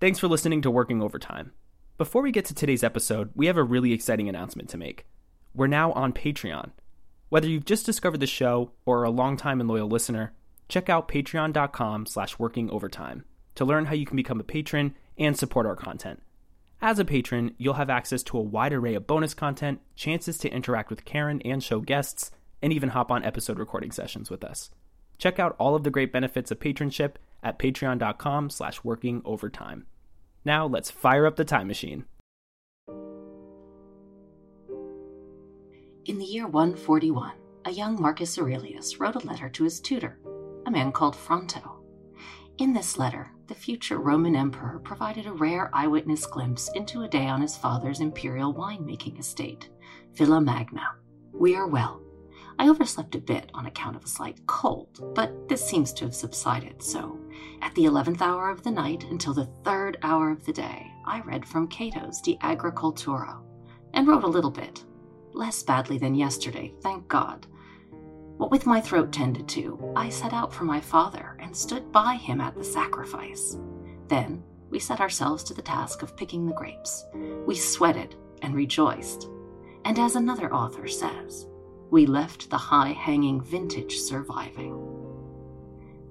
Thanks for listening to Working Overtime. Before we get to today's episode, we have a really exciting announcement to make. We're now on Patreon. Whether you've just discovered the show or are a longtime and loyal listener, check out patreon.com slash workingovertime to learn how you can become a patron and support our content. As a patron, you'll have access to a wide array of bonus content, chances to interact with Karen and show guests, and even hop on episode recording sessions with us. Check out all of the great benefits of patronship at patreon.com slash working overtime. Now let's fire up the time machine. In the year 141, a young Marcus Aurelius wrote a letter to his tutor, a man called Fronto. In this letter, the future Roman emperor provided a rare eyewitness glimpse into a day on his father's imperial winemaking estate, Villa Magna. We are well. I overslept a bit on account of a slight cold, but this seems to have subsided, so at the eleventh hour of the night until the third hour of the day, I read from Cato's De Agricultura and wrote a little bit. Less badly than yesterday, thank God. What with my throat tended to, I set out for my father and stood by him at the sacrifice. Then we set ourselves to the task of picking the grapes. We sweated and rejoiced. And as another author says, we left the high hanging vintage surviving.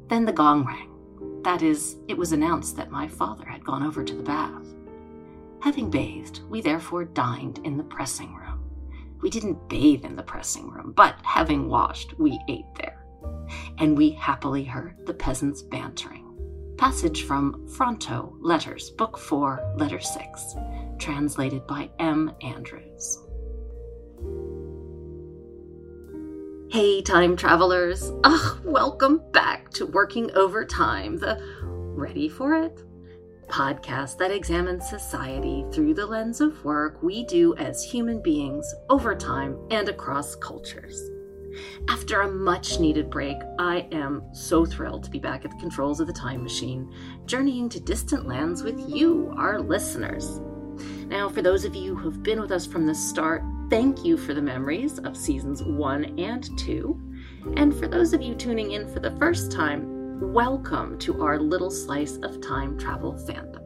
Then the gong rang. That is, it was announced that my father had gone over to the bath. Having bathed, we therefore dined in the pressing room. We didn't bathe in the pressing room, but having washed, we ate there. And we happily heard the peasants bantering. Passage from Fronto, Letters, Book 4, Letter 6, translated by M. Andrews. Hey, time travelers! Welcome back to Working Overtime, the Ready for It? podcast that examines society through the lens of work we do as human beings over time and across cultures. After a much needed break, I am so thrilled to be back at the controls of the time machine, journeying to distant lands with you, our listeners. Now, for those of you who've been with us from the start, thank you for the memories of seasons one and two. And for those of you tuning in for the first time, welcome to our little slice of time travel fandom.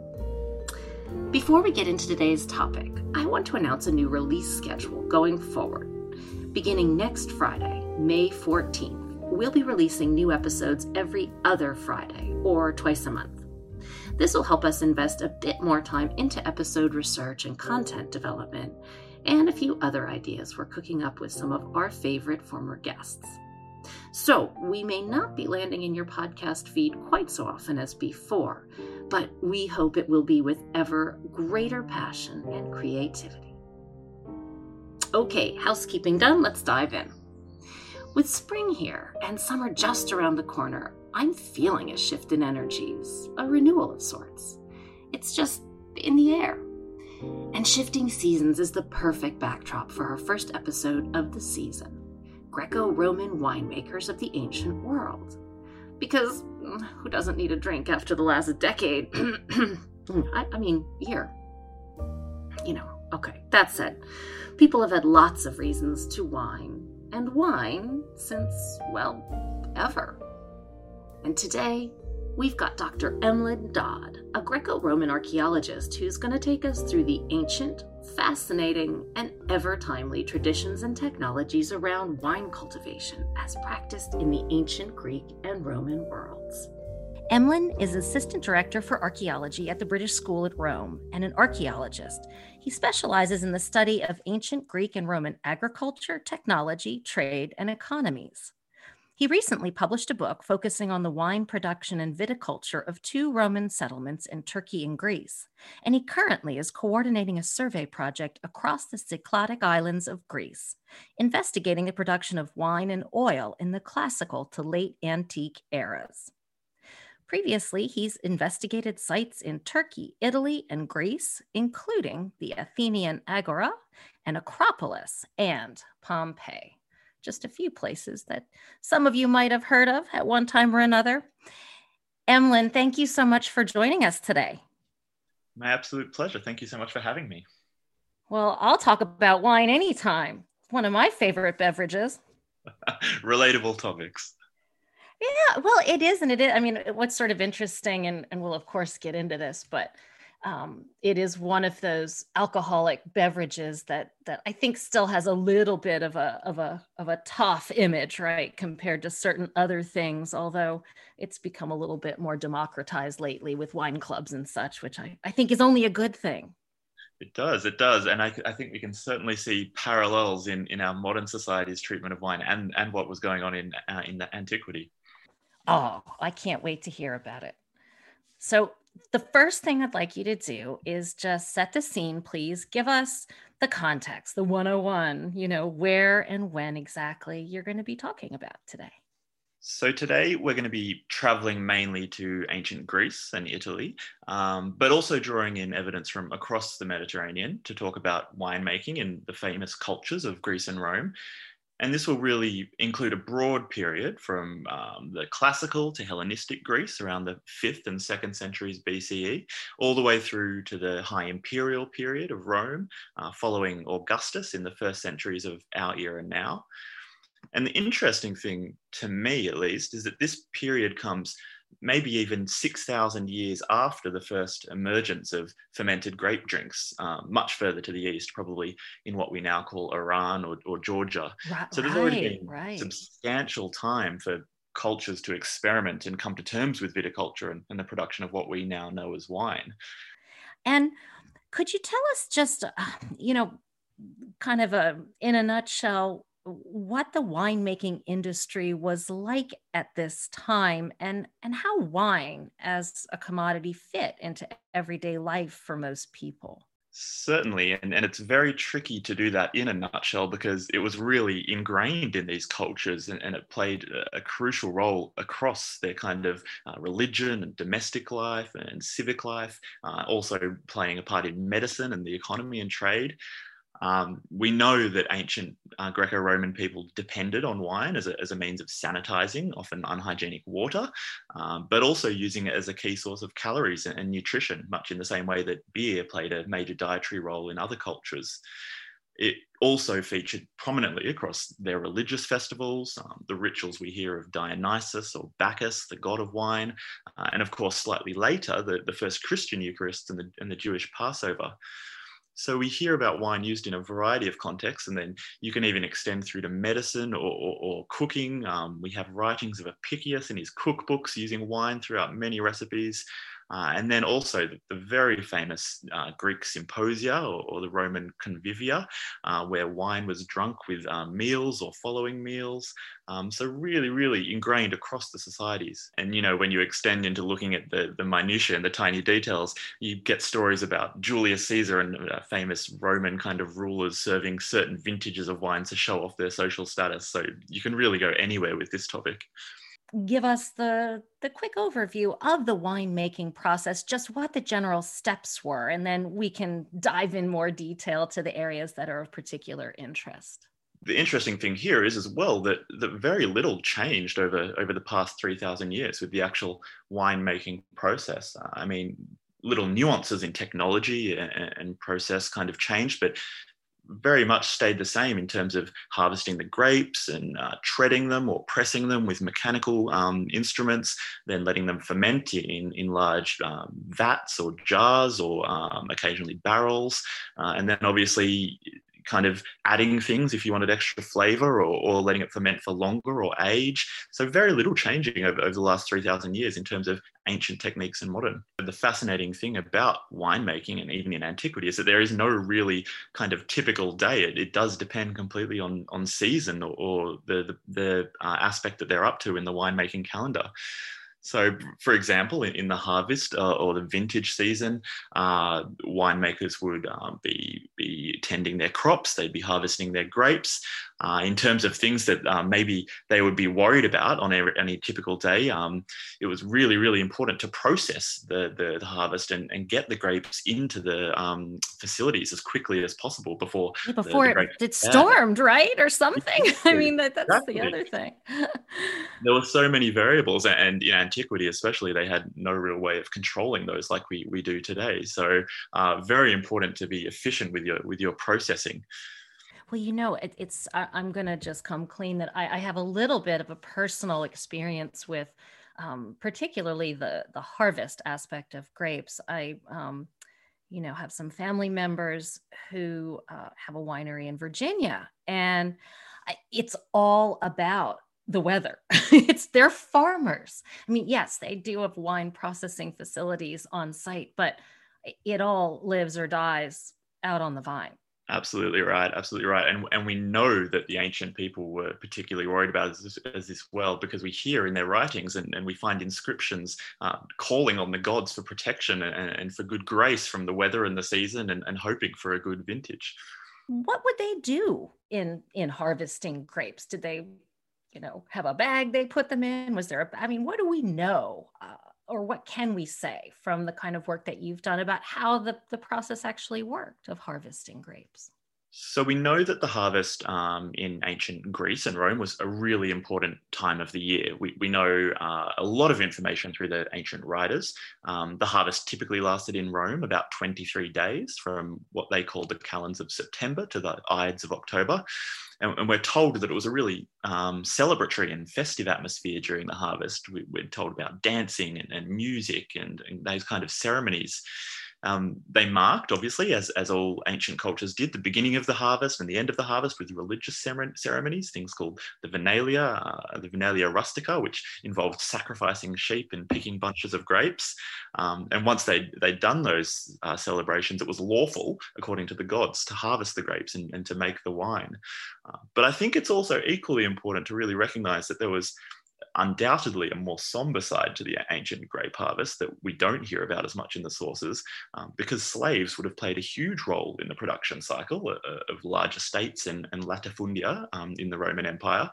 Before we get into today's topic, I want to announce a new release schedule going forward. Beginning next Friday, May 14th, we'll be releasing new episodes every other Friday or twice a month. This will help us invest a bit more time into episode research and content development, and a few other ideas we're cooking up with some of our favorite former guests. So, we may not be landing in your podcast feed quite so often as before, but we hope it will be with ever greater passion and creativity. Okay, housekeeping done, let's dive in. With spring here and summer just around the corner, I'm feeling a shift in energies, a renewal of sorts. It's just in the air. And shifting seasons is the perfect backdrop for our first episode of the season. Greco Roman winemakers of the ancient world. Because mm, who doesn't need a drink after the last decade? I, I mean, year. You know, okay, that said, people have had lots of reasons to wine, and wine since, well, ever. And today, we've got Dr. Emlyn Dodd, a Greco Roman archaeologist who's going to take us through the ancient, fascinating, and ever timely traditions and technologies around wine cultivation as practiced in the ancient Greek and Roman worlds. Emlyn is Assistant Director for Archaeology at the British School at Rome and an archaeologist. He specializes in the study of ancient Greek and Roman agriculture, technology, trade, and economies. He recently published a book focusing on the wine production and viticulture of two Roman settlements in Turkey and Greece, and he currently is coordinating a survey project across the Cycladic islands of Greece, investigating the production of wine and oil in the classical to late antique eras. Previously, he's investigated sites in Turkey, Italy, and Greece, including the Athenian Agora, and Acropolis, and Pompeii just a few places that some of you might have heard of at one time or another. Emlyn, thank you so much for joining us today. My absolute pleasure. Thank you so much for having me. Well, I'll talk about wine anytime. One of my favorite beverages. Relatable topics. Yeah, well, it is, and it is. I mean, what's sort of interesting, and, and we'll of course get into this, but um, it is one of those alcoholic beverages that that I think still has a little bit of a of a of a tough image, right, compared to certain other things. Although it's become a little bit more democratized lately with wine clubs and such, which I, I think is only a good thing. It does, it does, and I, I think we can certainly see parallels in in our modern society's treatment of wine and and what was going on in uh, in the antiquity. Oh, I can't wait to hear about it. So the first thing I'd like you to do is just set the scene, please. Give us the context, the 101, you know, where and when exactly you're going to be talking about today. So, today we're going to be traveling mainly to ancient Greece and Italy, um, but also drawing in evidence from across the Mediterranean to talk about winemaking in the famous cultures of Greece and Rome, and this will really include a broad period from um, the classical to Hellenistic Greece around the 5th and 2nd centuries BCE, all the way through to the high imperial period of Rome, uh, following Augustus in the first centuries of our era now. And the interesting thing, to me at least, is that this period comes maybe even 6,000 years after the first emergence of fermented grape drinks, um, much further to the east, probably in what we now call Iran or, or Georgia. Right, so there's already been right. substantial time for cultures to experiment and come to terms with viticulture and, and the production of what we now know as wine. And could you tell us just, uh, you know, kind of a in a nutshell what the winemaking industry was like at this time and and how wine as a commodity fit into everyday life for most people. Certainly and, and it's very tricky to do that in a nutshell because it was really ingrained in these cultures and, and it played a, crucial role across their kind of uh, religion and domestic life and civic life uh, also playing a part in medicine and the economy and trade um, we know that ancient uh, Greco Roman people depended on wine as a, as a means of sanitizing, often unhygienic water, um, but also using it as a key source of calories and, and nutrition, much in the same way that beer played a major dietary role in other cultures. It also featured prominently across their religious festivals, um, the rituals we hear of Dionysus or Bacchus, the god of wine, uh, and of course, slightly later, the, the first Christian Eucharist and the, and the Jewish Passover. So we hear about wine used in a variety of contexts, and then you can even extend through to medicine or, or, or cooking. Um, we have writings of Apicius in his cookbooks using wine throughout many recipes. Uh, and then also the, the very famous uh, Greek symposia or, or, the Roman convivia, uh, where wine was drunk with uh, meals or following meals. Um, so really, really ingrained across the societies. And you know, when you extend into looking at the the minutiae and the tiny details, you get stories about Julius Caesar and uh, famous Roman kind of rulers serving certain vintages of wine to show off their social status. So you can really go anywhere with this topic give us the the quick overview of the winemaking process just what the general steps were and then we can dive in more detail to the areas that are of particular interest. The interesting thing here is as well that, that very little changed over over the past 3000 years with the actual winemaking process. I mean little nuances in technology and, and process kind of changed but very much stayed the same in terms of harvesting the grapes and uh, treading them or pressing them with mechanical um, instruments, then letting them ferment in, in large um, vats or jars or um, occasionally barrels. Uh, and then obviously kind of adding things if you wanted extra flavor or, or letting it ferment for longer or age. So very little changing over, over the last 3,000 years in terms of ancient techniques and modern. The fascinating thing about winemaking and even in antiquity is that there is no really kind of typical day. It, it does depend completely on, on season or, or the, the, the uh, aspect that they're up to in the winemaking calendar. So, for example, in, in the harvest uh, or the vintage season, uh, winemakers would uh, be, be tending their crops, they'd be harvesting their grapes, uh, in terms of things that um, maybe they would be worried about on any typical day, um, it was really, really important to process the, the, the harvest and, and, get the grapes into the um, facilities as quickly as possible before yeah, before the, the it, it stormed, right, or something. I mean, that, that's exactly. the other thing. there were so many variables, and in antiquity, especially, they had no real way of controlling those like we we do today. So, uh, very important to be efficient with your with your processing. Well, you know, it, it's, I, am going to just come clean that I, I, have a little bit of a personal experience with um, particularly the, the harvest aspect of grapes. I, um, you know, have some family members who uh, have a winery in Virginia, and it's all about the weather. it's their farmers. I mean, yes, they do have wine processing facilities on site, but it all lives or dies out on the vine. Absolutely right. Absolutely right. And, and we know that the ancient people were particularly worried about as, as this well because we hear in their writings and, and we find inscriptions uh, calling on the gods for protection and, and for good grace from the weather and the season and, and hoping for a good vintage. What would they do in in harvesting grapes? Did they, you know, have a bag they put them in? Was there a? I mean, what do we know? Uh, or what can we say from the kind of work that you've done about how the, the process actually worked of harvesting grapes? So we know that the harvest um, in ancient Greece and Rome was a really important time of the year. We, we know uh, a lot of information through the ancient writers. Um, the harvest typically lasted in Rome about 23 days from what they called the calends of September to the Ides of October. And, and we're told that it was a really um, celebratory and festive atmosphere during the harvest. We, are told about dancing and, and music and, and those kind of ceremonies. Um, they marked, obviously, as, as all ancient cultures did, the beginning of the harvest and the end of the harvest with religious ceremonies, things called the Vinalia, uh, the Vinalia rustica, which involved sacrificing sheep and picking bunches of grapes. Um, and once they, they'd done those uh, celebrations, it was lawful, according to the gods, to harvest the grapes and, and to make the wine. Uh, but I think it's also equally important to really recognize that there was undoubtedly a more somber side to the ancient grape harvest that we don't hear about as much in the sources, um, because slaves would have played a huge role in the production cycle uh, uh, of large estates and, and latifundia um, in the Roman Empire,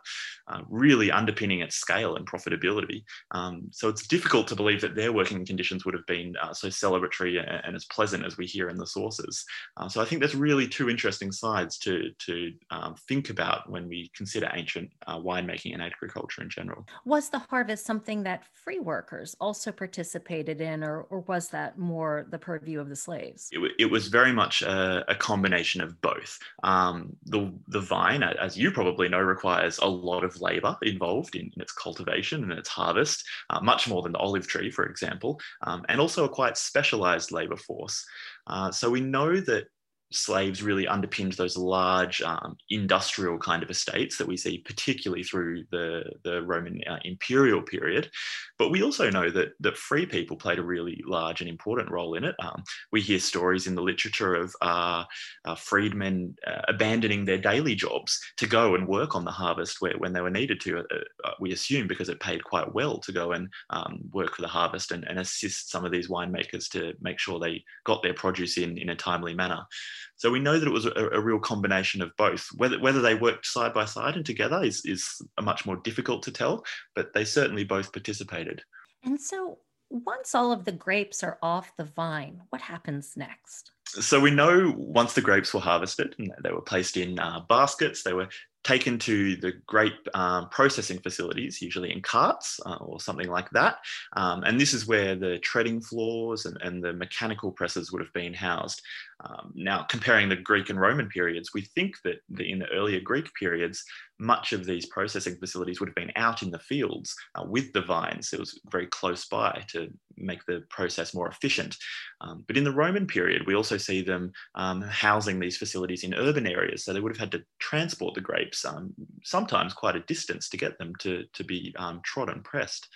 uh, really underpinning its scale and profitability. Um, so it's difficult to believe that their working conditions would have been uh, so celebratory and, and, as pleasant as we hear in the sources. Uh, so I think there's really two interesting sides to, to um, think about when we consider ancient uh, winemaking and agriculture in general. Was the harvest something that free workers also participated in, or, or was that more the purview of the slaves? It, it was very much a, a combination of both. Um, the, the vine, as you probably know, requires a lot of labor involved in, in its cultivation and its harvest, uh, much more than the olive tree, for example, um, and also a quite specialized labor force. Uh, so we know that slaves really underpinned those large um, industrial kind of estates that we see particularly through the, the Roman uh, imperial period. But we also know that, that free people played a really large and important role in it. Um, we hear stories in the literature of uh, uh, freedmen uh, abandoning their daily jobs to go and work on the harvest where, when they were needed to, uh, uh, we assume because it paid quite well to go and um, work for the harvest and, and assist some of these winemakers to make sure they got their produce in in a timely manner. So we know that it was a, a, real combination of both. Whether, whether they worked side by side and together is, is much more difficult to tell, but they certainly both participated. And so once all of the grapes are off the vine, what happens next? So we know once the grapes were harvested and they were placed in uh, baskets, they were taken to the grape um, processing facilities, usually in carts uh, or something like that. Um, and this is where the treading floors and, and, the mechanical presses would have been housed. Um, now, comparing the Greek and Roman periods, we think that the, in the earlier Greek periods, much of these processing facilities would have been out in the fields uh, with the vines. It was very close by to make the process more efficient. Um, but in the Roman period, we also see them um, housing these facilities in urban areas. So they would have had to transport the grapes, um, sometimes quite a distance, to get them to, to be um, trod and pressed.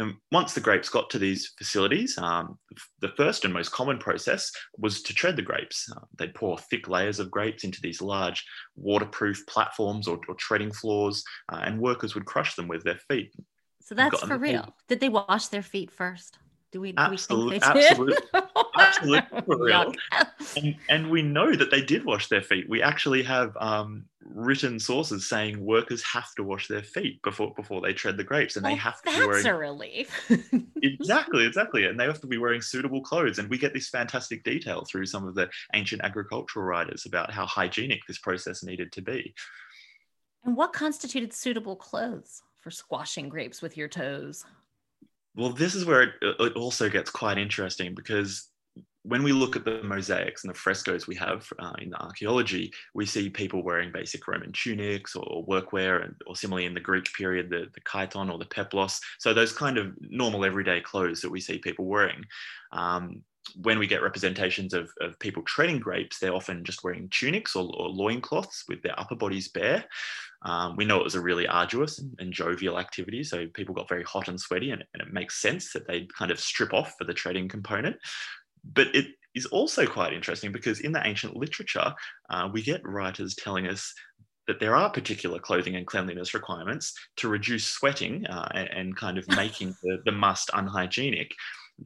And once the grapes got to these facilities, um, the first and most common process was to tread the grapes. Uh, they'd pour thick layers of grapes into these large waterproof platforms or, or treading floors, uh, and workers would crush them with their feet. So that's for real. Did they wash their feet first? Do we, do absolutely, we think they absolutely, did? absolutely for real. And, and, we know that they did wash their feet. We actually have um, written sources saying workers have to wash their feet before before they tread the grapes, and well, they have to. That's wearing... a relief. exactly, exactly, and they have to be wearing suitable clothes. And we get this fantastic detail through some of the ancient agricultural writers about how hygienic this process needed to be. And what constituted suitable clothes for squashing grapes with your toes? Well, this is where it, it also gets quite interesting because when we look at the mosaics and the frescoes we have uh, in the archaeology, we see people wearing basic Roman tunics or workwear, and, or similarly in the Greek period, the, the chiton or the peplos. So those kind of normal everyday clothes that we see people wearing. Um, when we get representations of, of people treading grapes, they're often just wearing tunics or, or loincloths with their upper bodies bare. Um, we know it was a really arduous and, and, jovial activity, so people got very hot and sweaty, and, and it makes sense that they'd kind of strip off for the treading component. But it is also quite interesting because in the ancient literature, uh, we get writers telling us that there are particular clothing and cleanliness requirements to reduce sweating uh, and, and, kind of making the, the must unhygienic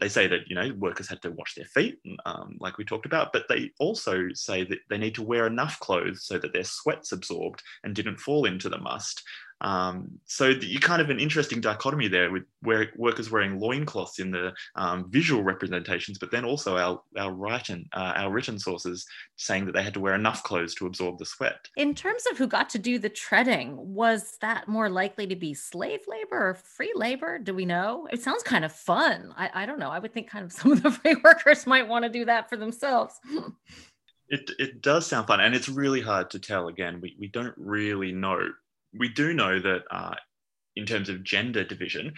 they say that you know workers had to wash their feet, um, like we talked about, but they also say that they need to wear enough clothes so that their sweat's absorbed and didn't fall into the must. Um, so you kind of an interesting dichotomy there with where workers wearing loincloths in the um, visual representations, but then also our our written uh, our written sources saying that they had to wear enough clothes to absorb the sweat. In terms of who got to do the treading, was that more likely to be slave labor or free labor? Do we know? It sounds kind of fun. I, I don't know. I would think kind of some of the free workers might want to do that for themselves. It, it does sound fun and it's really hard to tell again we, we don't really know we do know that uh, in terms of gender division,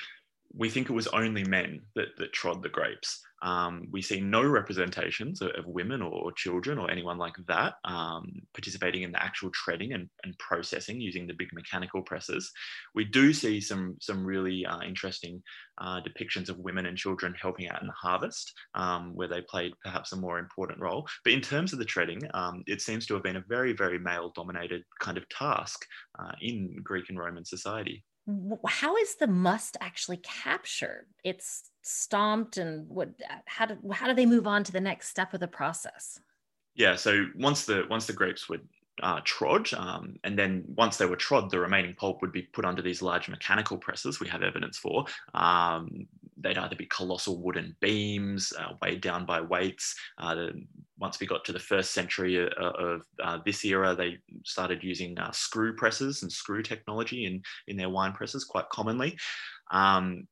we think it was only men that, that trod the grapes. Um, we see no representations of, of women or, children or anyone like that um, participating in the actual treading and, and, processing using the big mechanical presses. We do see some, some really uh, interesting uh, depictions of women and children helping out in the harvest, um, where they played perhaps a more important role. But in terms of the treading, um, it seems to have been a very, very male dominated kind of task uh, in Greek and Roman society how is the must actually captured? It's stomped, and what? How do how do they move on to the next step of the process? Yeah, so once the once the grapes were uh, trod, um, and then once they were trod, the remaining pulp would be put under these large mechanical presses. We have evidence for. Um, they'd either be colossal wooden beams uh, weighed down by weights. Uh, once we got to the first century of, of uh, this era, they started using uh, screw presses and screw technology in, in their wine presses quite commonly. Um,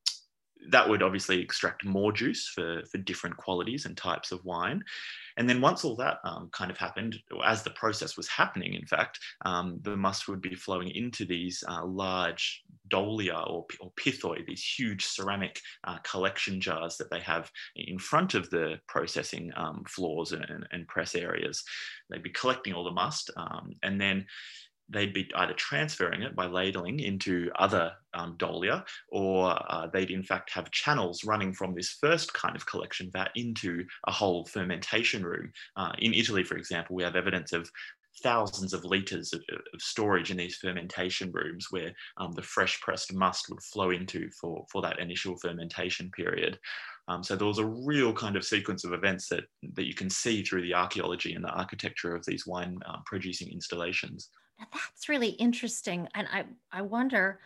that would obviously extract more juice for, for different qualities and types of wine. And then once all that um, kind of happened, as the process was happening, in fact, um, the must would be flowing into these uh, large dolia or, or pithoi, these huge ceramic uh, collection jars that they have in front of the processing um, floors and, and, press areas. They'd be collecting all the must um, and then they'd be either transferring it by ladling into other um, dolia, or uh, they'd in fact have channels running from this first kind of collection vat into a whole fermentation room. Uh, in Italy, for example, we have evidence of thousands of litres of, of, storage in these fermentation rooms where um, the fresh pressed must would flow into for, for that initial fermentation period. Um, so there was a real kind of sequence of events that, that you can see through the archaeology and the architecture of these wine uh, producing installations. That's really interesting. And I, I wonder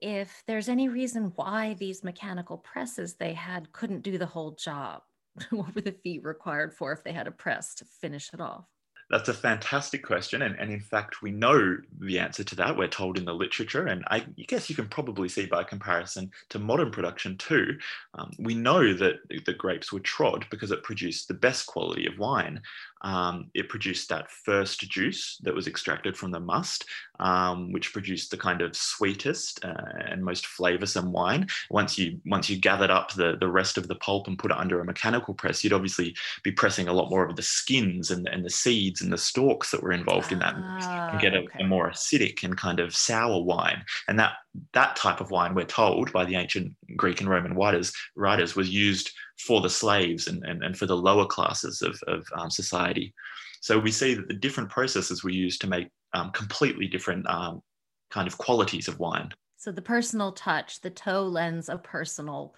if there's any reason why these mechanical presses they had couldn't do the whole job. what were the feet required for if they had a press to finish it off? That's a fantastic question. And, and in fact, we know the answer to that. We're told in the literature. And I guess you can probably see by comparison to modern production too. Um, we know that the grapes were trod because it produced the best quality of wine um, it produced that first juice that was extracted from the must, um, which produced the kind of sweetest uh, and most flavoursome wine. Once you once you gathered up the the rest of the pulp and put it under a mechanical press, you'd obviously be pressing a lot more of the skins and, and the seeds and the stalks that were involved in that, ah, and get a, okay. a more acidic and kind of sour wine. And that that type of wine, we're told by the ancient Greek and Roman writers, writers was used for the slaves and, and, and for the lower classes of, of um, society. So we see that the different processes were used to make um, completely different um, kind of qualities of wine. So the personal touch, the toe lends a personal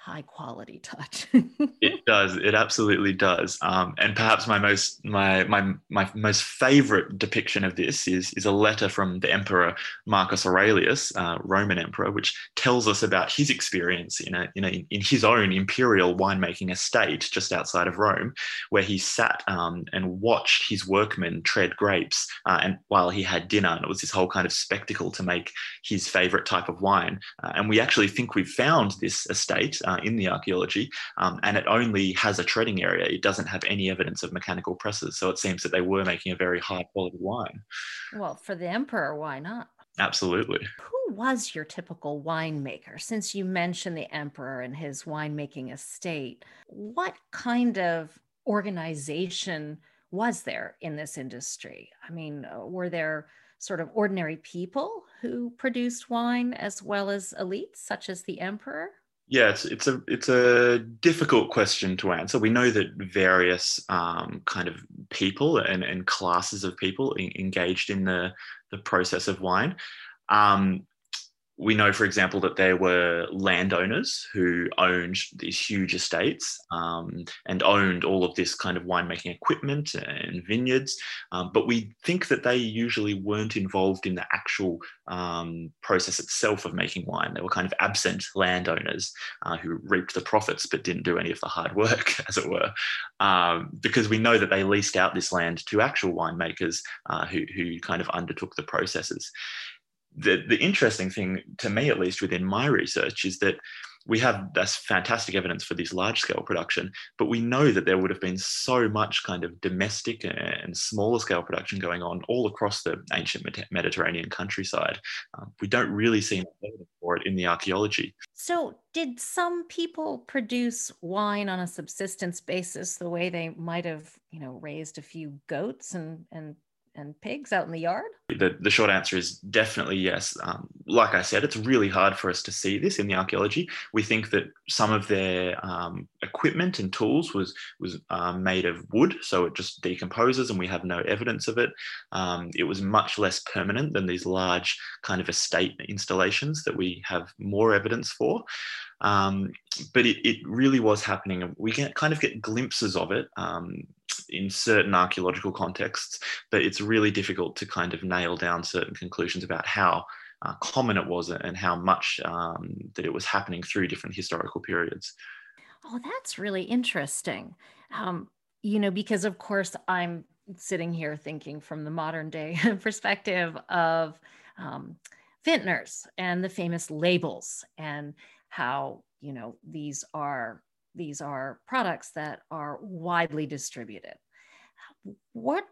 high quality touch. it does. It absolutely does. Um, and perhaps my most my my my most favorite depiction of this is is a letter from the Emperor Marcus Aurelius, uh, Roman Emperor, which tells us about his experience in a in a in his own imperial winemaking estate just outside of Rome, where he sat um, and watched his workmen tread grapes, uh, and while he had dinner, and it was this whole kind of spectacle to make his favorite type of wine. Uh, and we actually think we've found this estate uh, in the archaeology, um, and it only has a treading area. It doesn't have any evidence of mechanical presses, so it seems that they were making a very high quality wine. Well, for the emperor, why not? Absolutely. Who was your typical winemaker? Since you mentioned the emperor and his winemaking estate, what kind of organization was there in this industry? I mean, uh, were there sort of ordinary people who produced wine as well as elites, such as the emperor? Yes, it's a it's a difficult question to answer. We know that various um, kind of people and, and classes of people engaged in the the process of wine. Um, we know, for example, that there were landowners who owned these huge estates um, and owned all of this kind of winemaking equipment and vineyards. Um, but we think that they usually weren't involved in the actual um, process itself of making wine. They were kind of absent landowners uh, who reaped the profits but didn't do any of the hard work, as it were, um, because we know that they leased out this land to actual winemakers uh, who, who kind of undertook the processes the, the interesting thing to me, at least within my research, is that we have this fantastic evidence for this large scale production, but we know that there would have been so much kind of domestic and smaller scale production going on all across the ancient Mediterranean countryside. Um, we don't really see evidence for it in the archaeology. So, did some people produce wine on a subsistence basis the way they might have, you know, raised a few goats and, and and pigs out in the yard? The, the short answer is definitely yes. Um, like I said, it's really hard for us to see this in the archaeology. We think that some of their um, equipment and tools was was um, made of wood, so it just decomposes, and we have no evidence of it. Um, it was much less permanent than these large kind of estate installations that we have more evidence for. Um, but it, it really was happening. We can kind of get glimpses of it um, in certain archaeological contexts, but it's really difficult to kind of nail down certain conclusions about how uh, common it was and how much um, that it was happening through different historical periods. Oh, that's really interesting. Um, you know, because of course I'm sitting here thinking from the modern day perspective of um, vintners and the famous labels and how you know these are these are products that are widely distributed. What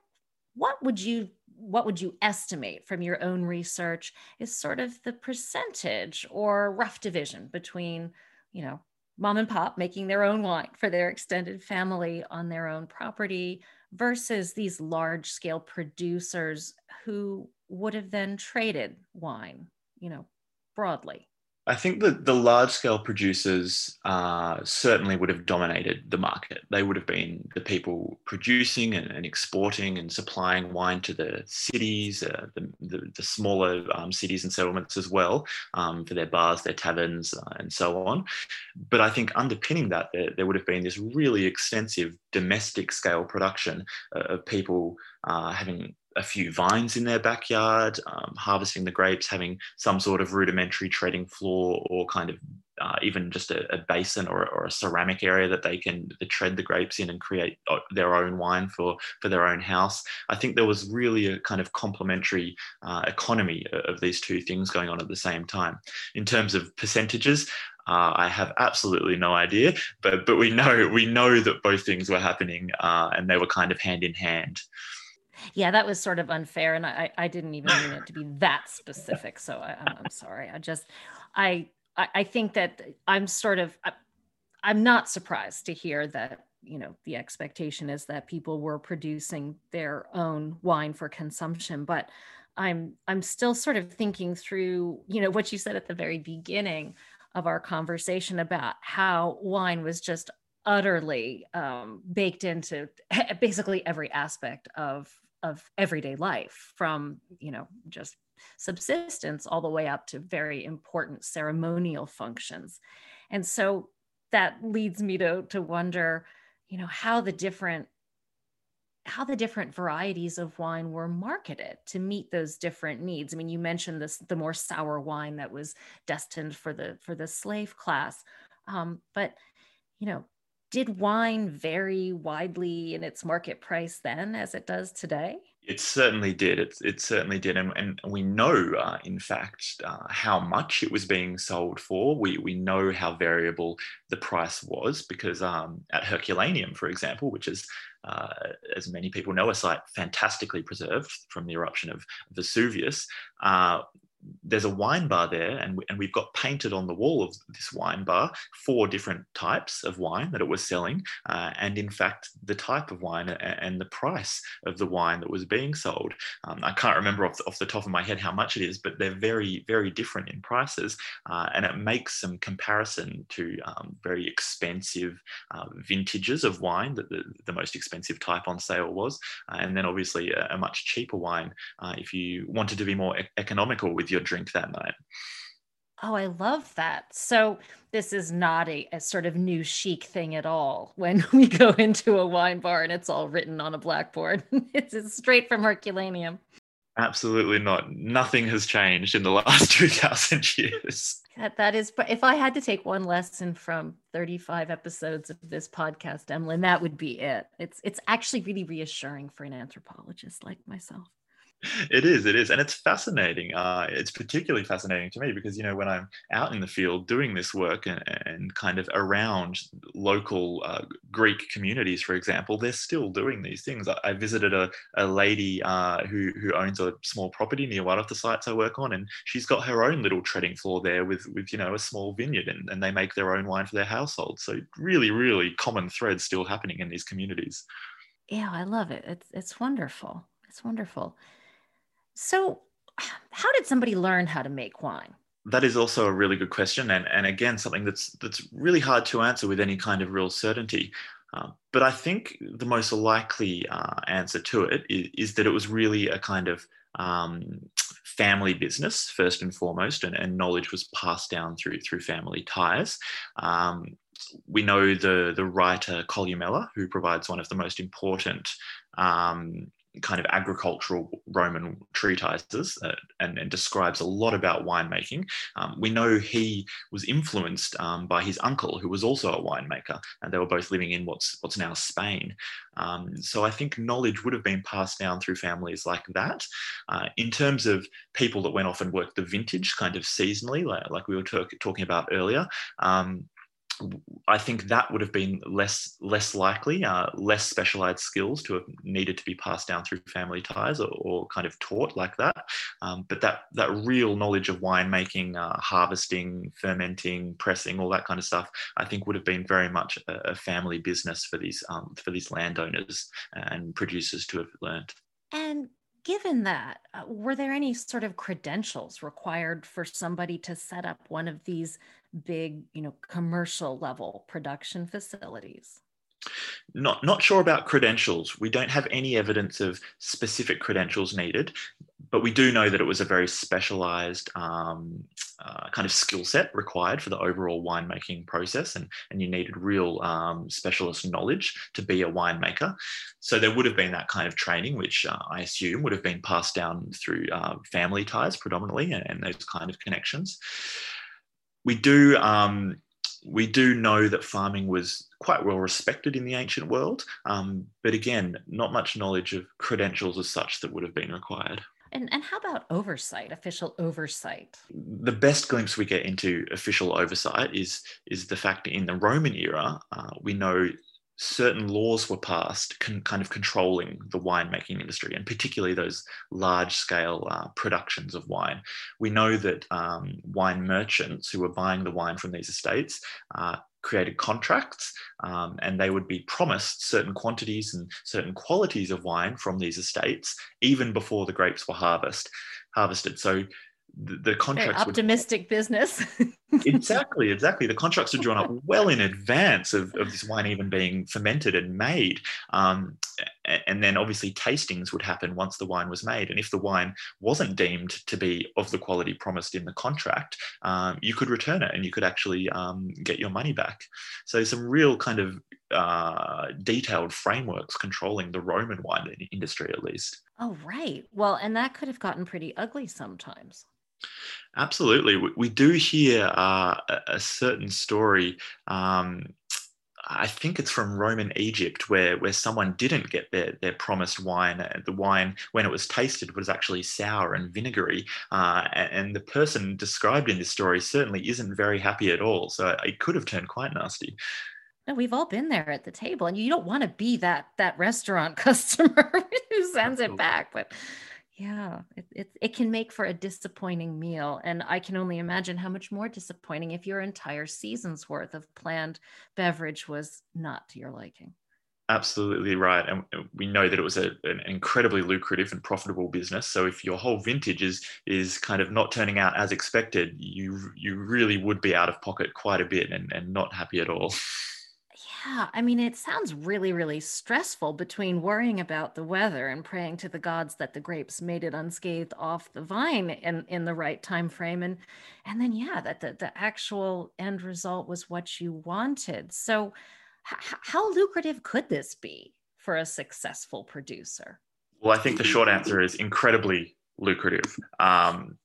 what would you what would you estimate from your own research is sort of the percentage or rough division between you know mom and pop making their own wine for their extended family on their own property versus these large scale producers who would have then traded wine you know broadly I think that the large scale producers uh, certainly would have dominated the market. They would have been the people producing and, and exporting and supplying wine to the cities, uh, the, the, the, smaller um, cities and settlements as well, um, for their bars, their taverns, uh, and so on. But I think underpinning that, there, there, would have been this really extensive domestic scale production uh, of people uh, having a few vines in their backyard, um, harvesting the grapes, having some sort of rudimentary treading floor or kind of uh, even just a, a basin or, or, a ceramic area that they can tread the grapes in and create uh, their own wine for, for their own house. I think there was really a kind of complementary uh, economy of these two things going on at the same time. In terms of percentages, uh, I have absolutely no idea, but but we know we know that both things were happening uh, and they were kind of hand in hand yeah that was sort of unfair and i i didn't even mean it to be that specific so I, am sorry. I just I, I think that i'm sort of i'm not surprised to hear that you know the expectation is that people were producing their own wine for consumption but i'm i'm still sort of thinking through you know what you said at the very beginning of our conversation about how wine was just utterly um, baked into basically every aspect of of everyday life from you know just subsistence all the way up to very important ceremonial functions. And so that leads me to to wonder you know how the different how the different varieties of wine were marketed to meet those different needs. I mean you mentioned this the more sour wine that was destined for the for the slave class. Um, but you know did wine vary widely in its market price then as it does today? It certainly did. It, it certainly did. And, and we know, uh, in fact, uh, how much it was being sold for. We, we know how variable the price was because um, at Herculaneum, for example, which is, uh, as many people know, a site fantastically preserved from the eruption of Vesuvius, uh, there's a wine bar there, and, and we've got painted on the wall of this wine bar four different types of wine that it was selling, uh, and in fact, the type of wine and, and, the price of the wine that was being sold. Um, I can't remember off the, off the, top of my head how much it is, but they're very, very different in prices, uh, and it makes some comparison to um, very expensive uh, vintages of wine that the, the, most expensive type on sale was, uh, and then obviously a, a much cheaper wine uh, if you wanted to be more e- economical with your drink that night. Oh, I love that. So this is not a, a, sort of new chic thing at all. When we go into a wine bar and it's all written on a blackboard, it's, straight from Herculaneum. Absolutely not. Nothing has changed in the last 2000 years. That, that is, if I had to take one lesson from 35 episodes of this podcast, Emlyn, that would be it. It's, it's actually really reassuring for an anthropologist like myself it is it is and it's fascinating uh, it's particularly fascinating to me because you know when i'm out in the field doing this work and, and kind of around local uh, greek communities for example they're still doing these things. I, I visited a, a lady uh, who, who owns a small property near one of the sites i work on and she's got her own little treading floor there with with you know a small vineyard and, and they make their own wine for their household. So really really common threads still happening in these communities. Yeah i love it. It's, it's wonderful. It's wonderful so, how did somebody learn how to make wine? That is also a really good question, and, and again, something that's that's really hard to answer with any kind of real certainty. Uh, but I think the most likely uh, answer to it is, is, that it was really a kind of um, family business first and foremost, and, and, knowledge was passed down through through family ties. Um, we know the the writer Columella, who provides one of the most important um, kind of agricultural Roman treatises uh, and, and, describes a lot about winemaking. Um, we know he was influenced um, by his uncle, who was also a winemaker, and they were both living in what's what's now Spain. Um, so I think knowledge would have been passed down through families like that. Uh, in terms of people that went off and worked the vintage kind of seasonally, like, like we were talk, talking about earlier, um, I think that would have been less less likely, uh, less specialized skills to have needed to be passed down through family ties or, or kind of taught like that. Um, but that that real knowledge of winemaking, uh, harvesting, fermenting, pressing, all that kind of stuff, I think would have been very much a, a family business for these um, for these landowners and producers to have learned. And given that, uh, were there any sort of credentials required for somebody to set up one of these big, you know, commercial level production facilities? Not, not sure about credentials. We don't have any evidence of specific credentials needed, but we do know that it was a very specialized um, uh, kind of skill set required for the overall winemaking process, and, and you needed real um, specialist knowledge to be a winemaker. So there would have been that kind of training, which uh, I assume would have been passed down through uh, family ties predominantly and, and, those kind of connections. We do. Um, we do know that farming was quite well respected in the ancient world, um, but again, not much knowledge of credentials as such that would have been required. And, and how about oversight, official oversight? The best glimpse we get into official oversight is, is the fact in the Roman era, uh, we know certain laws were passed con- kind of controlling the winemaking industry and particularly those large scale uh, productions of wine. We know that um, wine merchants who were buying the wine from these estates uh, created contracts um, and they would be promised certain quantities and certain qualities of wine from these estates even before the grapes were harvest, harvested. So the, the contracts Very optimistic would, business. Exactly exactly. The contracts are drawn up well in advance of, of this wine even being fermented and made. Um, and then obviously tastings would happen once the wine was made. And if the wine wasn't deemed to be of the quality promised in the contract um, you could return it and you could actually um, get your money back. So some real kind of uh, detailed frameworks controlling the roman wine industry at least. Oh right. Well and that could have gotten pretty ugly sometimes Absolutely. We, we do hear uh, a, a, certain story. Um, I think it's from Roman Egypt, where where someone didn't get their their promised wine. The wine, when it was tasted, was actually sour and vinegary, uh, and the person described in this story certainly isn't very happy at all. So it could have turned quite nasty. No, we've all been there at the table, and you don't want to be that that restaurant customer who sends it back, but Yeah, it, it, it can make for a disappointing meal. And I can only imagine how much more disappointing if your entire season's worth of planned beverage was not to your liking. Absolutely right. And we know that it was a, an incredibly lucrative and profitable business. So if your whole vintage is is kind of not turning out as expected, you you really would be out of pocket quite a bit and, and not happy at all. Yeah, I mean, it sounds really, really stressful between worrying about the weather and praying to the gods that the grapes made it unscathed off the vine in, in the right time frame, and and then yeah, that the, the actual end result was what you wanted. So, h- how lucrative could this be for a successful producer? Well, I think the short answer is incredibly lucrative. Um,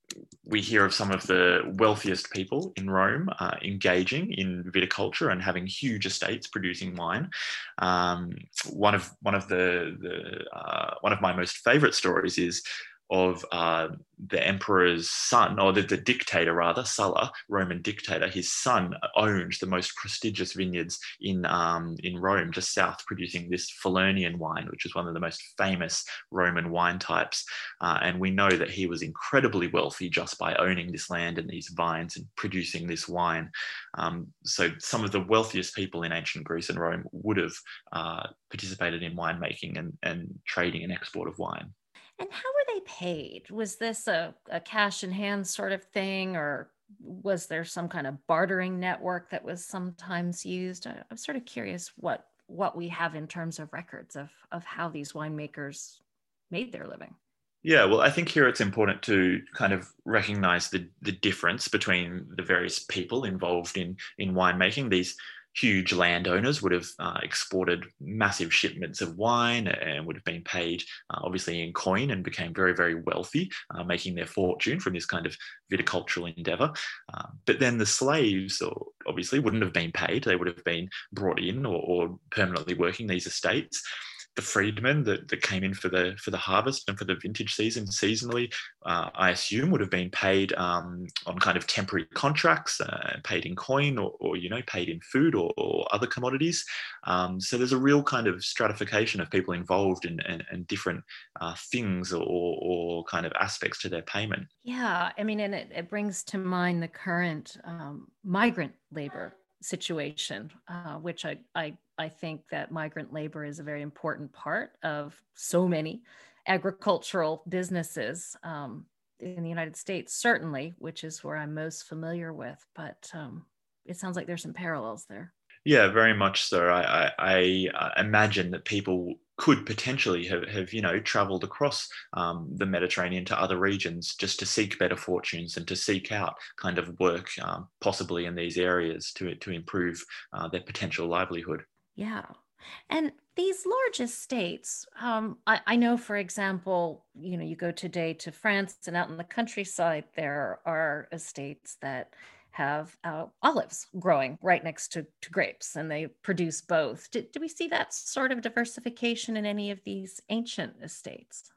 we hear of some of the wealthiest people in Rome uh, engaging in viticulture and having huge estates producing wine. Um, one of one of the, the uh, one of my most favorite stories is of uh, the emperor's son, or the, the, dictator rather, Sulla, Roman dictator. His son owned the most prestigious vineyards in um, in Rome, just south, producing this Falernian wine, which is one of the most famous Roman wine types. Uh, and we know that he was incredibly wealthy just by owning this land and these vines and producing this wine. Um, so some of the wealthiest people in ancient Greece and Rome would have uh, participated in winemaking and, and trading and export of wine. And how were they paid? Was this a, a cash in hand sort of thing, or was there some kind of bartering network that was sometimes used? I, I'm sort of curious what what we have in terms of records of of how these winemakers made their living. Yeah, well, I think here it's important to kind of recognize the, the difference between the various people involved in in winemaking. These huge landowners would have uh, exported massive shipments of wine and would have been paid uh, obviously in coin and became very, very wealthy, uh, making their fortune from this kind of viticultural endeavor. Uh, but then the slaves obviously wouldn't have been paid, they would have been brought in or, or permanently working these estates the freedmen that, that came in for the for the harvest and for the vintage season seasonally, uh, I assume would have been paid um, on kind of temporary contracts, uh, paid in coin or, or, you know paid in food or, or other commodities. Um, so there's a real kind of stratification of people involved in, in, in different uh, things or, or kind of aspects to their payment. Yeah, I mean, and it, it brings to mind the current um, migrant labor situation, uh, which I, I, I think that migrant labor is a very important part of so many agricultural businesses um, in the United States, certainly, which is where I'm most familiar with. But um, it sounds like there's some parallels there. Yeah, very much so. I, I, I imagine that people could potentially have, have you know traveled across um, the Mediterranean to other regions just to seek better fortunes and to seek out kind of work um, possibly in these areas to to improve uh, their potential livelihood. Yeah. And these large estates, um, I, I, know, for example, you know, you go today to France and out in the countryside, there are estates that have uh, olives growing right next to, to grapes and they produce both. Do, do we see that sort of diversification in any of these ancient estates?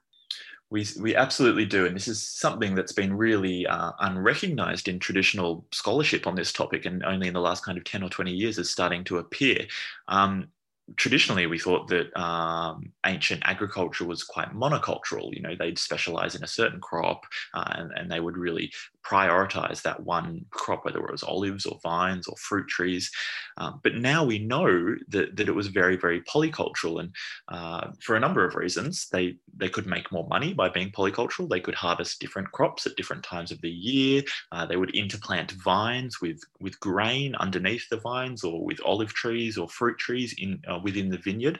We, we absolutely do. And this is something that's been really uh, unrecognized in traditional scholarship on this topic, and only in the last kind of 10 or 20 years is starting to appear. Um, traditionally we thought that um, ancient agriculture was quite monocultural you know they'd specialize in a certain crop uh, and, and, they would really prioritize that one crop whether it was olives or vines or fruit trees. Um, but now we know that, that it was very very polycultural and uh, for a number of reasons they they could make more money by being polycultural. They could harvest different crops at different times of the year. Uh, they would interplant vines with with grain underneath the vines or with olive trees or fruit trees in uh, within the vineyard.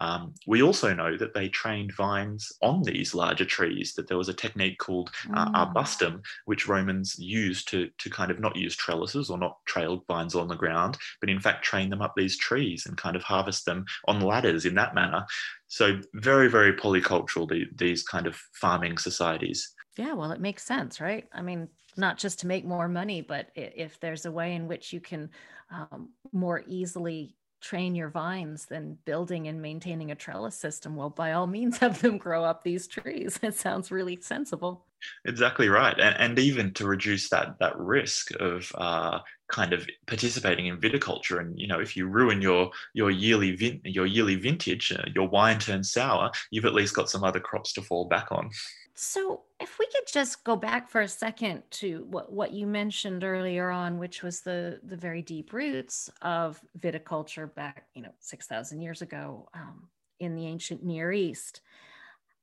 Um, we also know that they trained vines on these larger trees, that there was a technique called uh, mm. arbustum, which Romans used to, to kind of not use trellises or not trailed vines on the ground, but in fact train them up these trees and kind of harvest them on ladders in that manner. So, very, very polycultural, the, these kind of farming societies. Yeah, well, it makes sense, right? I mean, not just to make more money, but if there's a way in which you can um, more easily train your vines than building and maintaining a trellis system. Well by all means have them grow up these trees. It sounds really sensible. Exactly right, and, and even to reduce that that risk of uh, kind of participating in viticulture, and you know, if you ruin your your yearly vin- your yearly vintage, uh, your wine turns sour, you've at least got some other crops to fall back on. So, if we could just go back for a second to what, what you mentioned earlier on, which was the the very deep roots of viticulture back, you know, six thousand years ago um, in the ancient Near East.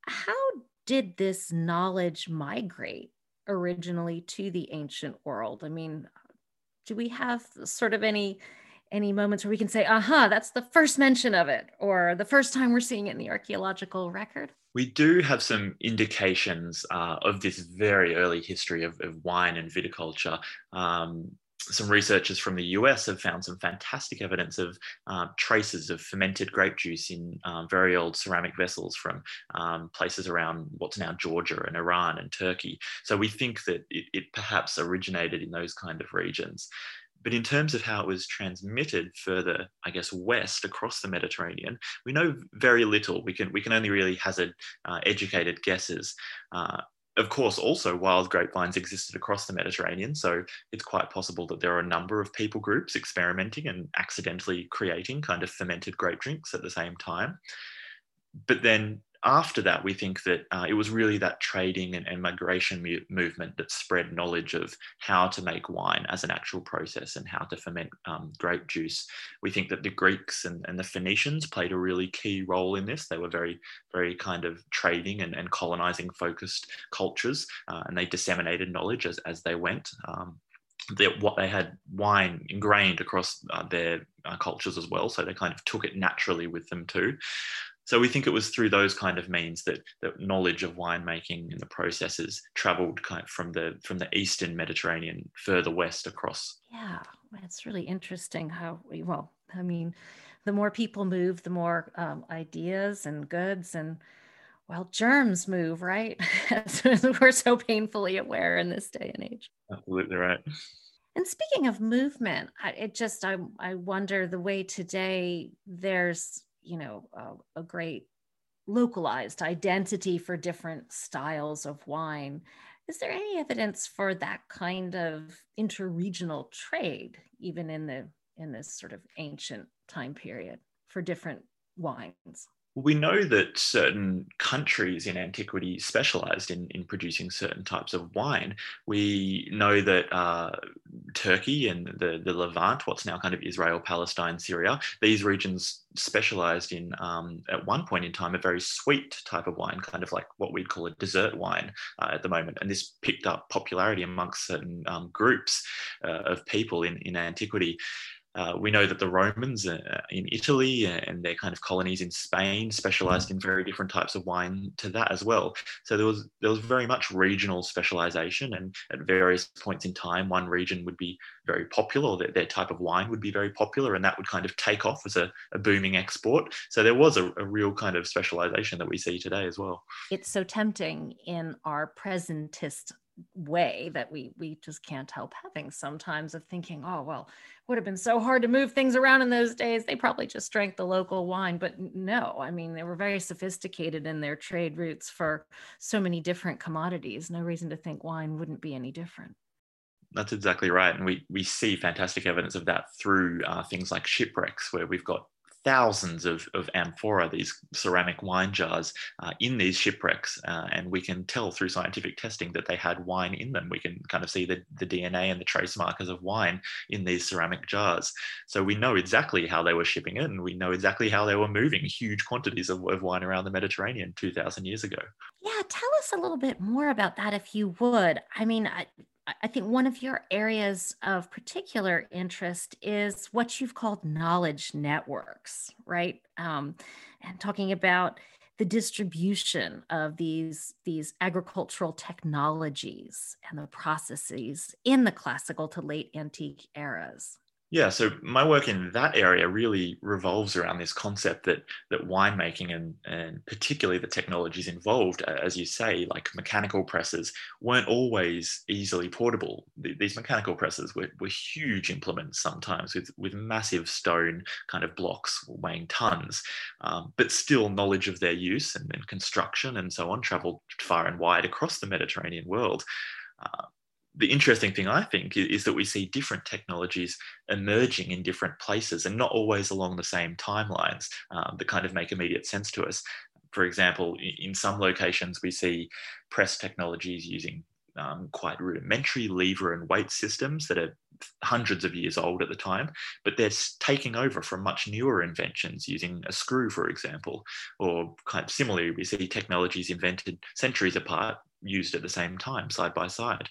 How did this knowledge migrate originally to the ancient world? I mean, do we have sort of any any moments where we can say, aha, that's the first mention of it, or the first time we're seeing it in the archaeological record? We do have some indications uh, of this very early history of, of wine and viticulture. Um, some researchers from the US have found some fantastic evidence of uh, traces of fermented grape juice in um, very old ceramic vessels from um, places around what's now Georgia and Iran and Turkey. So we think that it, it, perhaps originated in those kind of regions. But in terms of how it was transmitted further, I guess, west across the Mediterranean, we know very little. We can, we can only really hazard uh, educated guesses. Uh, of course, also wild grapevines existed across the Mediterranean, so it's quite possible that there are a number of people groups experimenting and accidentally creating kind of fermented grape drinks at the same time. But then after that, we think that uh, it was really that trading and, and migration mu- movement that spread knowledge of how to make wine as an actual process and how to ferment um, grape juice. We think that the Greeks and, and, the Phoenicians played a really key role in this. They were very, very kind of trading and, and colonizing focused cultures, uh, and they disseminated knowledge as, as they went. Um, that what they had wine ingrained across uh, their uh, cultures as well, so they kind of took it naturally with them too. So we think it was through those kind of means that, that knowledge of winemaking and the processes traveled kind of from the from the eastern Mediterranean further west across. Yeah, it's really interesting how we well, I mean, the more people move, the more um, ideas and goods and well, germs move, right? We're so painfully aware in this day and age. Absolutely right. And speaking of movement, I, it just I I wonder the way today there's you know a, a great localized identity for different styles of wine. Is there any evidence for that kind of interregional trade even in the in this sort of ancient time period for different wines we know that certain countries in antiquity specialized in, in producing certain types of wine. We know that uh, Turkey and the, the Levant, what's now kind of Israel, Palestine, Syria, these regions specialized in, um, at one point in time, a very sweet type of wine, kind of like what we'd call a dessert wine uh, at the moment. And this picked up popularity amongst certain um, groups uh, of people in, in antiquity. Uh, we know that the Romans uh, in Italy and their kind of colonies in Spain specialized in very different types of wine to that as well. So there was there was very much regional specialization, and at various points in time, one region would be very popular, or their, their type of wine would be very popular, and that would kind of take off as a, a booming export. So there was a, a real kind of specialization that we see today as well. It's so tempting in our presentist way that we we just can't help having sometimes of thinking oh well it would have been so hard to move things around in those days. They probably just drank the local wine. But no i mean they were very sophisticated in their trade routes for so many different commodities. No reason to think wine wouldn't be any different. That's exactly right and we we see fantastic evidence of that through uh, things like shipwrecks where we've got thousands of, of amphora, these ceramic wine jars, uh, in these shipwrecks. Uh, and we can tell through scientific testing that they had wine in them. We can kind of see the, the DNA and the trace markers of wine in these ceramic jars. So we know exactly how they were shipping it, and we know exactly how they were moving huge quantities of, of wine around the Mediterranean 2,000 years ago. Yeah, tell us a little bit more about that if you would. I mean, I, I think one of your areas of particular interest is what you've called knowledge networks, right? Um, and talking about the distribution of these, these agricultural technologies and the processes in the classical to late antique eras. Yeah, so my work in that area really revolves around this concept that that winemaking and and particularly the technologies involved, as you say, like mechanical presses, weren't always easily portable. These mechanical presses were, were huge implements sometimes with with massive stone kind of blocks weighing tons, um, but still knowledge of their use and, and, construction and so on traveled far and wide across the Mediterranean world. Uh, the interesting thing I think is that we see different technologies emerging in different places and not always along the same timelines um, that kind of make immediate sense to us. For example, in some locations, we see press technologies using um, quite rudimentary lever and weight systems that are hundreds of years old at the time, but they're taking over from much newer inventions using a screw, for example, or kind of similarly, we see technologies invented centuries apart used at the same time, side by side.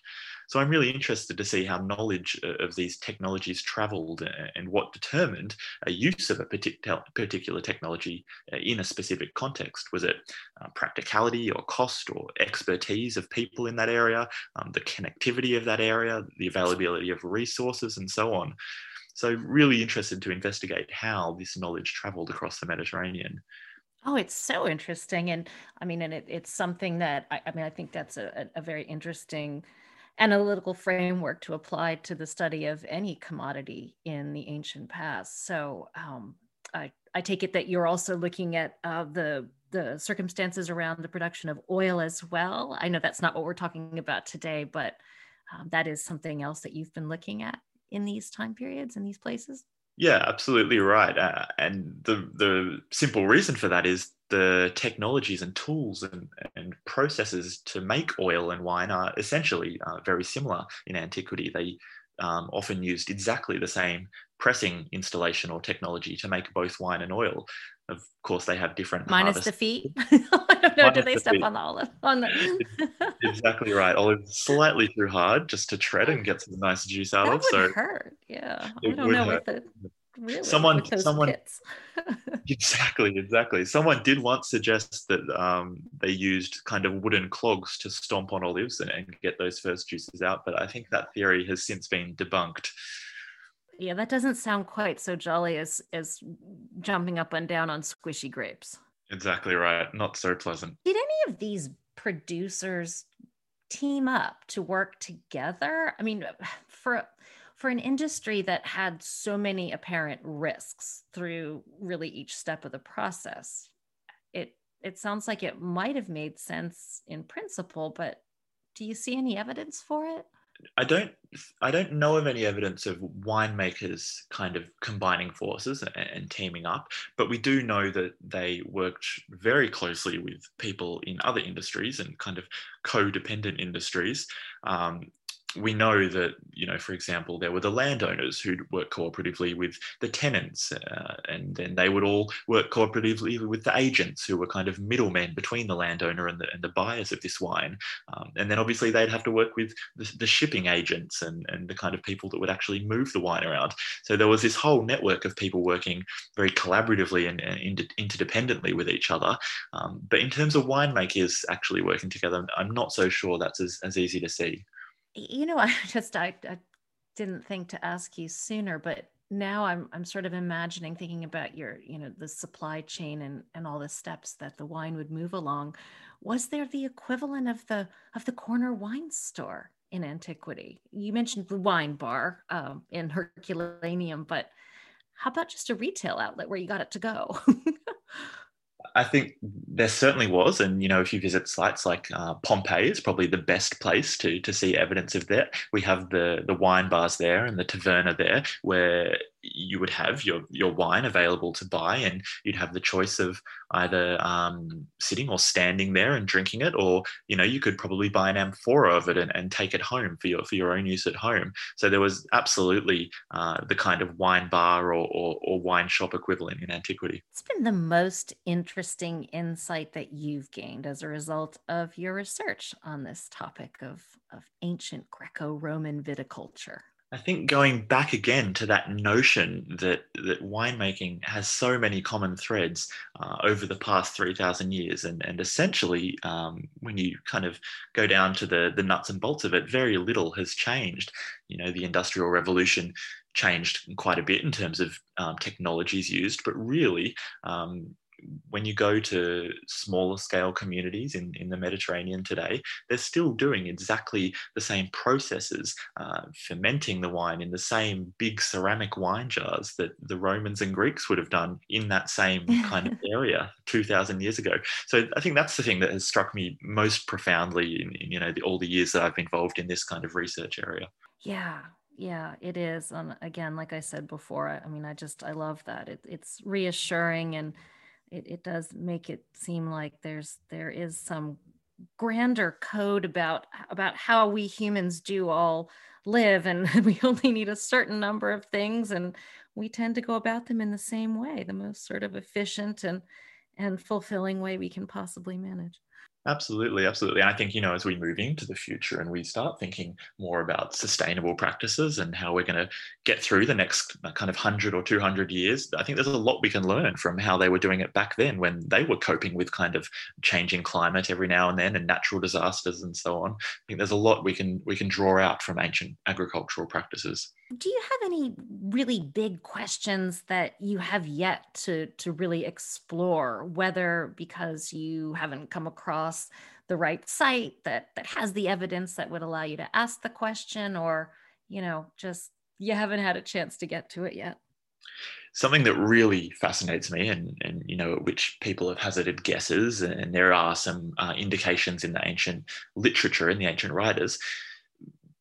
So I'm really interested to see how knowledge of these technologies traveled and what determined a use of a particular technology uh, in a specific context. Was it uh, practicality or cost or expertise of people in that area, um, the connectivity of that area, the availability of resources, and so on. So, really interested to investigate how this knowledge traveled across the Mediterranean. Oh, it's so interesting. And I mean, and it, it's something that I, I, mean, I think that's a, a very interesting analytical framework to apply to the study of any commodity in the ancient past. So um, I, I take it that you're also looking at uh, the the circumstances around the production of oil as well. I know that's not what we're talking about today, but um, that is something else that you've been looking at in these time periods in these places. Yeah, absolutely right. Uh, and the the simple reason for that is the technologies and tools and, and processes to make oil and wine are essentially uh, very similar in antiquity. They um, often used exactly the same pressing installation or technology to make both wine and oil. Of course, they have different. Minus the feet. I don't know. Do they the step feet. on the olive? On the... exactly right. Olive slightly too hard just to tread and get some nice juice out that of. Would so hurt. Yeah, I don't know hurt. with the Really? Someone, someone, exactly, exactly. Someone did once suggest that um, they used kind of wooden clogs to stomp on olives and, and get those first juices out, but I think that theory has since been debunked. Yeah, that doesn't sound quite so jolly as as jumping up and down on squishy grapes. Exactly right. Not so pleasant. Did any of these producers team up to work together? I mean, for for an industry that had so many apparent risks through really each step of the process, it it sounds like it might have made sense in principle, but do you see any evidence for it? I don't I don't know of any evidence of winemakers kind of combining forces and, and, teaming up, but we do know that they worked very closely with people in other industries and kind of codependent industries. Um, we know that, you know, for example, there were the landowners who'd work cooperatively with the tenants, uh, and then they would all work cooperatively with the agents who were kind of middlemen between the landowner and the, and the buyers of this wine. Um, and then obviously they'd have to work with the, the, shipping agents and, and the kind of people that would actually move the wine around. So there was this whole network of people working very collaboratively and, and interdependently with each other. Um, but in terms of winemakers actually working together, I'm not so sure that's as, as easy to see you know, I just I, I didn't think to ask you sooner, but now I'm I'm sort of imagining thinking about your you know the supply chain and and all the steps that the wine would move along. Was there the equivalent of the of the corner wine store in antiquity? You mentioned the wine bar um, in Herculaneum, but how about just a retail outlet where you got it to go? I think there certainly was, and you know, if you visit sites like uh, Pompeii, it's probably the best place to to see evidence of that. We have the the wine bars there and the taverna there, where you would have your your wine available to buy, and you'd have the choice of either um, sitting or standing there and drinking it, or you know you could probably buy an amphora of it and, and take it home for your for your own use at home. So there was absolutely uh, the kind of wine bar or, or, or wine shop equivalent in antiquity. It's been the most interesting insight that you've gained as a result of your research on this topic of of ancient Greco-Roman viticulture. I think going back again to that notion that that winemaking has so many common threads uh, over the past three thousand years, and and essentially, um, when you kind of go down to the the nuts and bolts of it, very little has changed. You know, the Industrial Revolution changed quite a bit in terms of um, technologies used, but really, um, when you go to smaller scale communities in, in the Mediterranean today, they're still doing exactly the same processes, uh, fermenting the wine in the same big ceramic wine jars that the Romans and Greeks would have done in that same kind of area 2000 years ago. So I think that's the thing that has struck me most profoundly in, in you know the, all the years that I've been involved in this kind of research area. Yeah, yeah it is and again like i said before i, I mean i just i love that it, it's reassuring and it, it does make it seem like there's there is some grander code about about how we humans do all live and we only need a certain number of things and we tend to go about them in the same way the most sort of efficient and and fulfilling way we can possibly manage Absolutely, absolutely. And I think, you know, as we move into the future and we start thinking more about sustainable practices and how we're going to get through the next uh, kind of 100 or 200 years, I think there's a lot we can learn from how they were doing it back then when they were coping with kind of changing climate every now and then and natural disasters and so on. I think there's a lot we can we can draw out from ancient agricultural practices. Do you have any really big questions that you have yet to to really explore whether because you haven't come across the right site that that has the evidence that would allow you to ask the question or you know just you haven't had a chance to get to it yet? Something that really fascinates me and, and you know which people have hazarded guesses and there are some uh, indications in the ancient literature and the ancient writers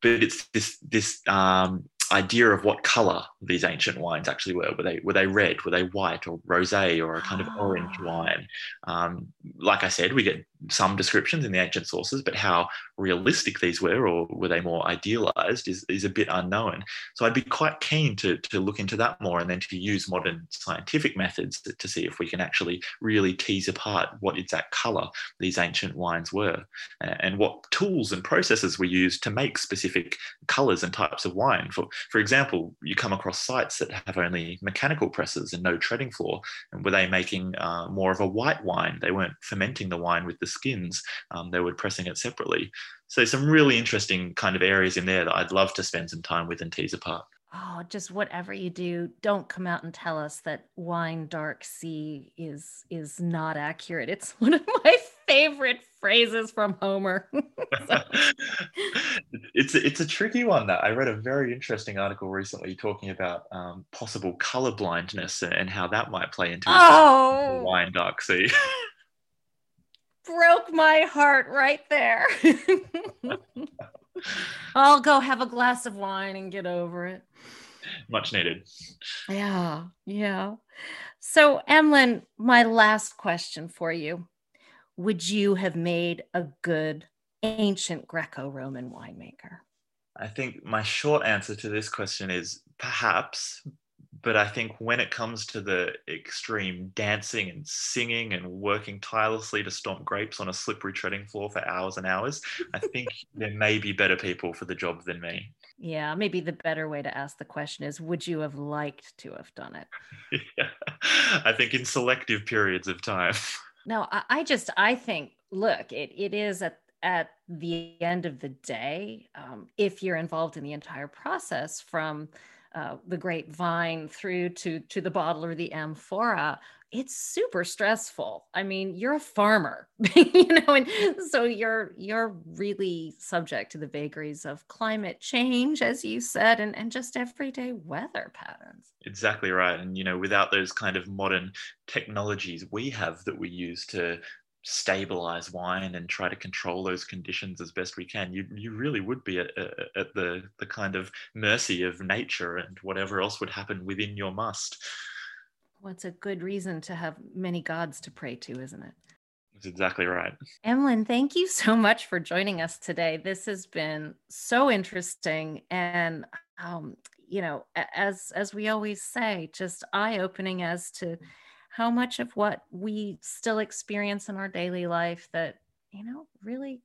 but it's this this um, idea of what color these ancient wines actually were. Were they were they red? Were they white or rosé or a kind of orange ah. wine? Um, like I said, we get some descriptions in the ancient sources, but how realistic these were or were they more idealized is, is a bit unknown. So I'd be quite keen to, to look into that more and then to use modern scientific methods to, to see if we can actually really tease apart what exact color these ancient wines were and what tools and processes were used to make specific colors and types of wine. For, for example, you come across sites that have only mechanical presses and no treading floor. And were they making uh, more of a white wine? They weren't fermenting the wine with the skins, um, they were pressing it separately. So, some really interesting kind of areas in there that I'd love to spend some time with and tease apart. Oh, just whatever you do, don't come out and tell us that wine dark sea is is not accurate. It's one of my favorite phrases from Homer. it's it's a tricky one. That I read a very interesting article recently talking about um, possible color blindness and how that might play into oh. wine dark sea. Broke my heart right there. I'll go have a glass of wine and get over it. Much needed. Yeah, yeah. So, Emlyn, my last question for you would you have made a good ancient Greco Roman winemaker? I think my short answer to this question is perhaps, but I think when it comes to the extreme dancing and singing and working tirelessly to stomp grapes on a slippery treading floor for hours and hours, I think there may be better people for the job than me. Yeah, maybe the better way to ask the question is Would you have liked to have done it? yeah, I think in selective periods of time. No, I, I just I think look, it it is at at the end of the day, um, if you're involved in the entire process from uh, the grapevine through to to the bottle or the amphora, it's super stressful. I mean, you're a farmer, you know, and so you're you're really subject to the vagaries of climate change, as you said, and, and just everyday weather patterns. Exactly right. And you know, without those kind of modern technologies we have that we use to stabilize wine and try to control those conditions as best we can you you really would be at, at the the kind of mercy of nature and whatever else would happen within your must What's a good reason to have many gods to pray to, isn't it? That's exactly right. Emlyn, thank you so much for joining us today. This has been so interesting and um, you know, as as we always say, just eye-opening as to how much of what we still experience in our daily life that, you know, really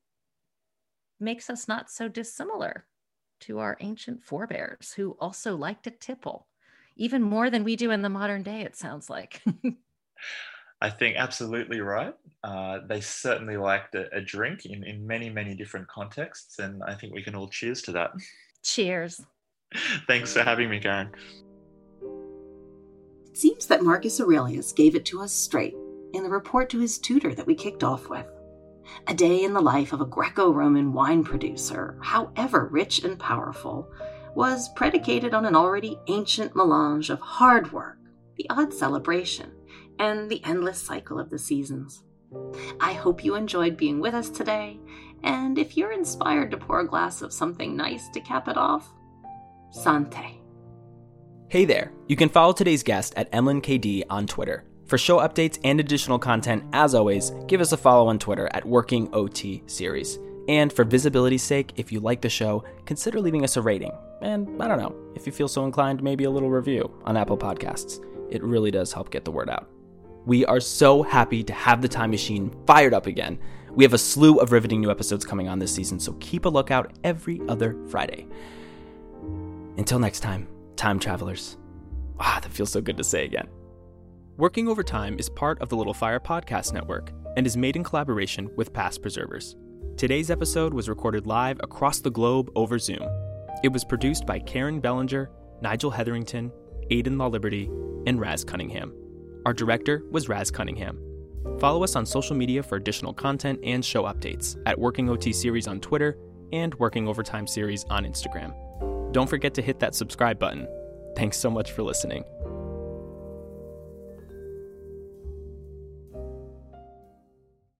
makes us not so dissimilar to our ancient forebears who also liked to tipple even more than we do in the modern day, it sounds like. I think absolutely right. Uh, they certainly liked a, a, drink in, in many, many different contexts. And I think we can all cheers to that. Cheers. Thanks for having me, Karen. It seems that Marcus Aurelius gave it to us straight in the report to his tutor that we kicked off with. A day in the life of a Greco Roman wine producer, however rich and powerful, was predicated on an already ancient melange of hard work, the odd celebration, and the endless cycle of the seasons. I hope you enjoyed being with us today, and if you're inspired to pour a glass of something nice to cap it off, Sante. Hey there, you can follow today's guest at EmlynKD on Twitter. For show updates and additional content, as always, give us a follow on Twitter at Working OT Series. And for visibility's sake, if you like the show, consider leaving us a rating. And I don't know, if you feel so inclined, maybe a little review on Apple Podcasts. It really does help get the word out. We are so happy to have the time machine fired up again. We have a slew of riveting new episodes coming on this season, so keep a lookout every other Friday. Until next time, time travelers. Ah, that feels so good to say again. Working Overtime is part of the Little Fire Podcast Network and is made in collaboration with Past Preservers. Today's episode was recorded live across the globe over Zoom. It was produced by Karen Bellinger, Nigel Hetherington, Aidan Law Liberty, and Raz Cunningham. Our director was Raz Cunningham. Follow us on social media for additional content and show updates at Working OT Series on Twitter and Working Overtime Series on Instagram. Don't forget to hit that subscribe button. Thanks so much for listening.